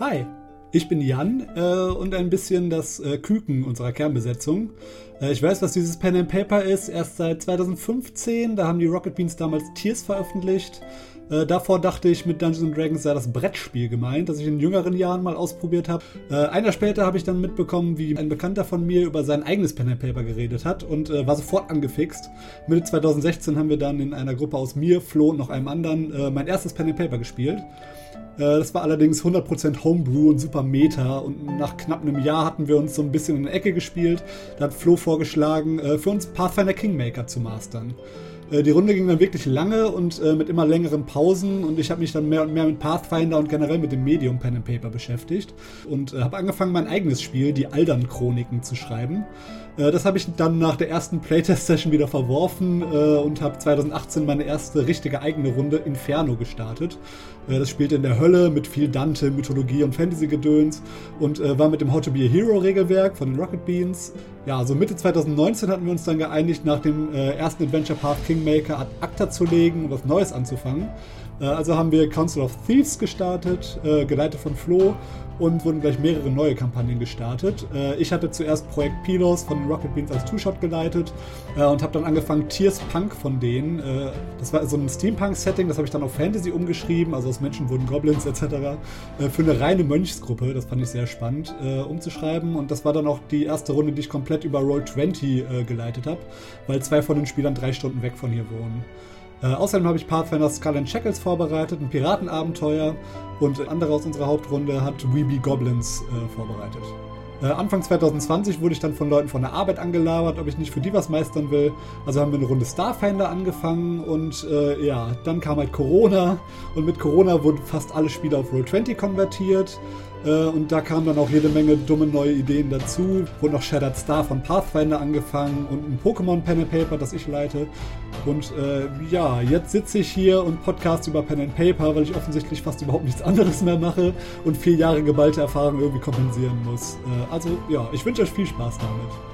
Hi, ich bin Jan äh, und ein bisschen das äh, Küken unserer Kernbesetzung. Äh, ich weiß, was dieses Pen and Paper ist, erst seit 2015. Da haben die Rocket Beans damals Tears veröffentlicht. Äh, davor dachte ich, mit Dungeons Dragons sei das Brettspiel gemeint, das ich in jüngeren Jahren mal ausprobiert habe. Äh, ein Jahr später habe ich dann mitbekommen, wie ein Bekannter von mir über sein eigenes Pen and Paper geredet hat und äh, war sofort angefixt. Mitte 2016 haben wir dann in einer Gruppe aus mir, Flo und noch einem anderen äh, mein erstes Pen and Paper gespielt. Äh, das war allerdings 100% Homebrew und super Meta und nach knapp einem Jahr hatten wir uns so ein bisschen in der Ecke gespielt. Da hat Flo vorgeschlagen, äh, für uns Pathfinder Kingmaker zu mastern. Äh, die Runde ging dann wirklich lange und äh, mit immer längeren Pausen und ich habe mich dann mehr und mehr mit Pathfinder und generell mit dem Medium Pen and Paper beschäftigt und äh, habe angefangen, mein eigenes Spiel, die Aldern Chroniken, zu schreiben. Äh, das habe ich dann nach der ersten Playtest-Session wieder verworfen äh, und habe 2018 meine erste richtige eigene Runde Inferno gestartet. Äh, das spielt in der Hölle mit viel Dante, Mythologie und Fantasy-Gedöns und war mit dem How to Be a Hero-Regelwerk von den Rocket Beans. Ja, so Mitte 2019 hatten wir uns dann geeinigt, nach dem ersten Adventure Path Kingmaker ad acta zu legen und was Neues anzufangen. Also haben wir Council of Thieves gestartet, geleitet von Flo und wurden gleich mehrere neue Kampagnen gestartet. Äh, ich hatte zuerst Projekt Pilos von Rocket Beans als Two-Shot geleitet äh, und habe dann angefangen, Tears Punk von denen. Äh, das war so ein Steampunk-Setting, das habe ich dann auf Fantasy umgeschrieben, also aus Menschen wurden Goblins etc. für eine reine Mönchsgruppe, das fand ich sehr spannend umzuschreiben. Und das war dann auch die erste Runde, die ich komplett über Roll20 geleitet habe, weil zwei von den Spielern drei Stunden weg von hier wohnen. Äh, außerdem habe ich Pathfinder Skull and Shackles vorbereitet, ein Piratenabenteuer und andere aus unserer Hauptrunde hat Weeby Goblins äh, vorbereitet. Äh, Anfang 2020 wurde ich dann von Leuten von der Arbeit angelabert, ob ich nicht für die was meistern will. Also haben wir eine Runde Starfinder angefangen und äh, ja, dann kam halt Corona und mit Corona wurden fast alle Spiele auf Roll20 konvertiert. Äh, und da kamen dann auch jede Menge dumme neue Ideen dazu. Wurde noch Shattered Star von Pathfinder angefangen und ein Pokémon Pen and Paper, das ich leite. Und äh, jetzt sitze ich hier und podcast über Pen and Paper, weil ich offensichtlich fast überhaupt nichts anderes mehr mache und vier Jahre geballte Erfahrung irgendwie kompensieren muss. Äh, also ja, ich wünsche euch viel Spaß damit.